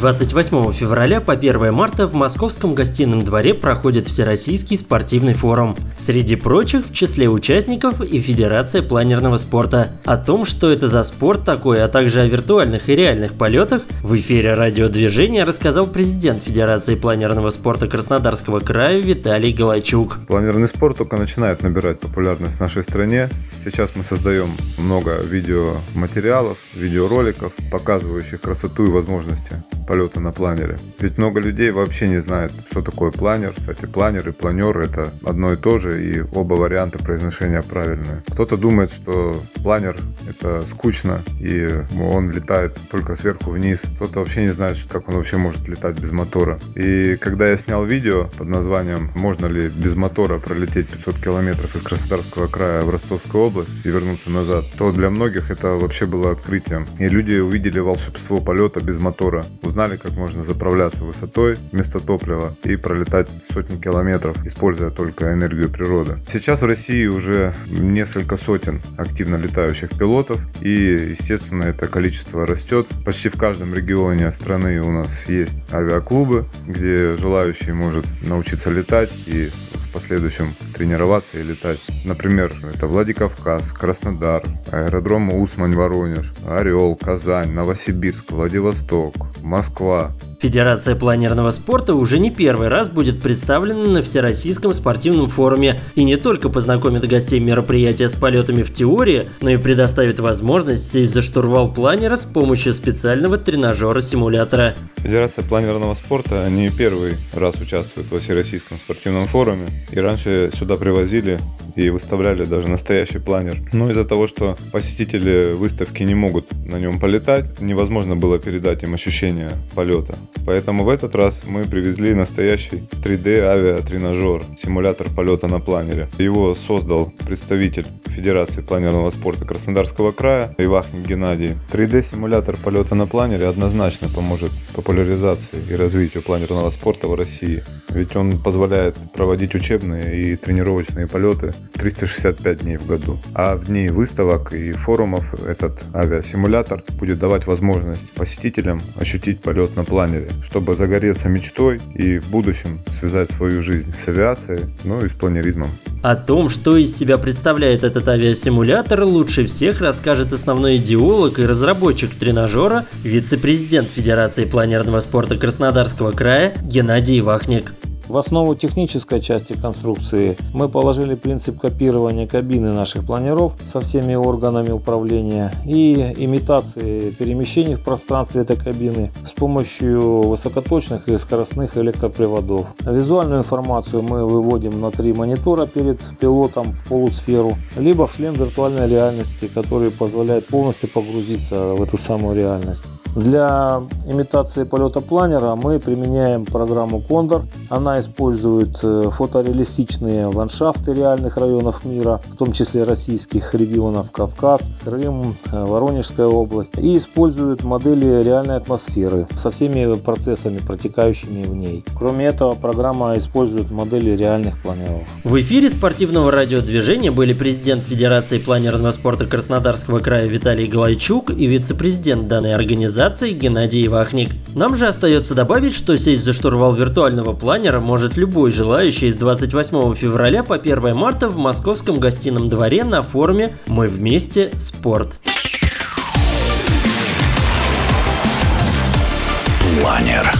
28 февраля по 1 марта в Московском гостином дворе проходит Всероссийский спортивный форум. Среди прочих в числе участников и Федерация планерного спорта. О том, что это за спорт такой, а также о виртуальных и реальных полетах, в эфире радиодвижения рассказал президент Федерации планерного спорта Краснодарского края Виталий Галайчук. Планерный спорт только начинает набирать популярность в нашей стране. Сейчас мы создаем много видеоматериалов, видеороликов, показывающих красоту и возможности полета на планере. Ведь много людей вообще не знает, что такое планер. Кстати, планер и планер это одно и то же, и оба варианта произношения правильные. Кто-то думает, что планер это скучно, и он летает только сверху вниз. Кто-то вообще не знает, как он вообще может летать без мотора. И когда я снял видео под названием «Можно ли без мотора пролететь 500 километров из Краснодарского края в Ростовскую область и вернуться назад», то для многих это вообще было открытием. И люди увидели волшебство полета без мотора, узнали знали, как можно заправляться высотой вместо топлива и пролетать сотни километров, используя только энергию природы. Сейчас в России уже несколько сотен активно летающих пилотов, и, естественно, это количество растет. Почти в каждом регионе страны у нас есть авиаклубы, где желающий может научиться летать и последующем тренироваться и летать. Например, это Владикавказ, Краснодар, аэродром Усмань, Воронеж, Орел, Казань, Новосибирск, Владивосток, Москва, Федерация планерного спорта уже не первый раз будет представлена на Всероссийском спортивном форуме и не только познакомит гостей мероприятия с полетами в теории, но и предоставит возможность сесть за штурвал планера с помощью специального тренажера-симулятора. Федерация планерного спорта не первый раз участвует во Всероссийском спортивном форуме. И раньше сюда привозили и выставляли даже настоящий планер. Но из-за того, что посетители выставки не могут на нем полетать, невозможно было передать им ощущение полета. Поэтому в этот раз мы привезли настоящий 3D авиатренажер, симулятор полета на планере. Его создал представитель Федерации планерного спорта Краснодарского края Ивахин Геннадий. 3D-симулятор полета на планере однозначно поможет популяризации и развитию планерного спорта в России. Ведь он позволяет проводить учебные и тренировочные полеты 365 дней в году. А в дни выставок и форумов этот авиасимулятор будет давать возможность посетителям ощутить полет на планере, чтобы загореться мечтой и в будущем связать свою жизнь с авиацией, ну и с планеризмом. О том, что из себя представляет этот авиасимулятор, лучше всех расскажет основной идеолог и разработчик тренажера, вице-президент Федерации планерного спорта Краснодарского края Геннадий Вахник. В основу технической части конструкции мы положили принцип копирования кабины наших планеров со всеми органами управления и имитации перемещений в пространстве этой кабины с помощью высокоточных и скоростных электроприводов. Визуальную информацию мы выводим на три монитора перед пилотом в полусферу, либо в шлем виртуальной реальности, который позволяет полностью погрузиться в эту самую реальность. Для имитации полета планера мы применяем программу Condor. Она использует э, фотореалистичные ландшафты реальных районов мира, в том числе российских регионов Кавказ, Крым, э, Воронежская область, и использует модели реальной атмосферы со всеми процессами, протекающими в ней. Кроме этого, программа использует модели реальных планеров. В эфире спортивного радиодвижения были президент Федерации планерного спорта Краснодарского края Виталий Галайчук и вице-президент данной организации Геннадий Вахник. Нам же остается добавить, что сесть за штурвал виртуального планера может любой желающий с 28 февраля по 1 марта в московском гостином дворе на форуме «Мы вместе. Спорт». Планер.